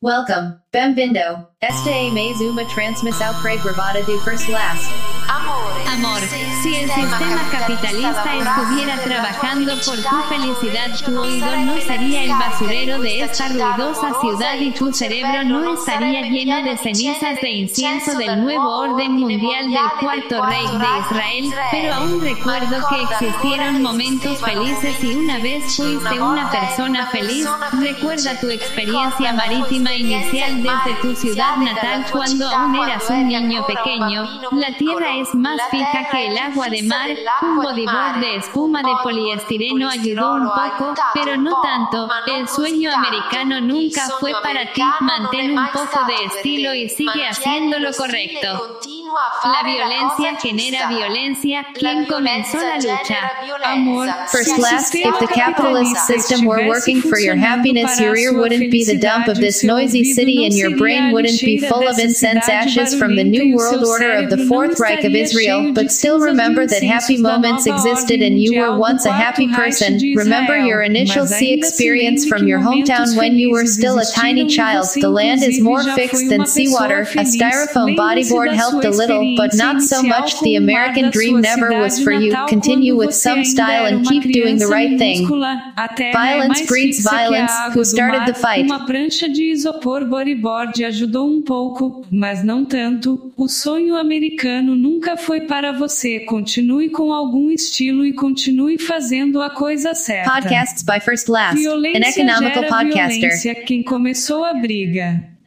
Welcome, Benvindo. Este mais uma transmissão gravada do First Last. Amor, si el sistema capitalista estuviera trabajando por tu felicidad, tu oído no sería el basurero de esta ruidosa ciudad y tu cerebro no estaría lleno de cenizas de incienso del nuevo orden mundial del cuarto rey de Israel, pero aún recuerdo que existieron momentos felices y una vez fuiste una persona feliz, recuerda tu experiencia marítima inicial desde tu ciudad natal cuando aún eras un niño pequeño, la tierra es más fija que el agua de mar, un bodyboard de espuma de poliestireno ayudó un poco, pero no tanto, el sueño americano nunca fue para ti, mantén un poco de estilo y sigue haciendo lo correcto. La violencia genera violencia. ¿Quién comenzó la lucha? Amor. First last, if the capitalist system were working for your happiness, your ear wouldn't be the dump of this noisy city and your brain wouldn't be full of incense ashes from the New World Order of the Fourth Reich of Israel. But still remember that happy moments existed and you were once a happy person. Remember your initial sea experience from your hometown when you were still a tiny child. The land is more fixed than seawater. A styrofoam bodyboard helped a little, but not so much. The American dream never was for you. Continue with some style and keep doing the right thing. Violence breeds violence. Who started the fight? Uma prancha de isopor bodyboard ajudou um pouco, mas não tanto. O sonho americano nunca foi para você. Continue com algum estilo e continue fazendo a coisa certa. Podcasts by First Last, an economical podcaster. Quem começou a briga?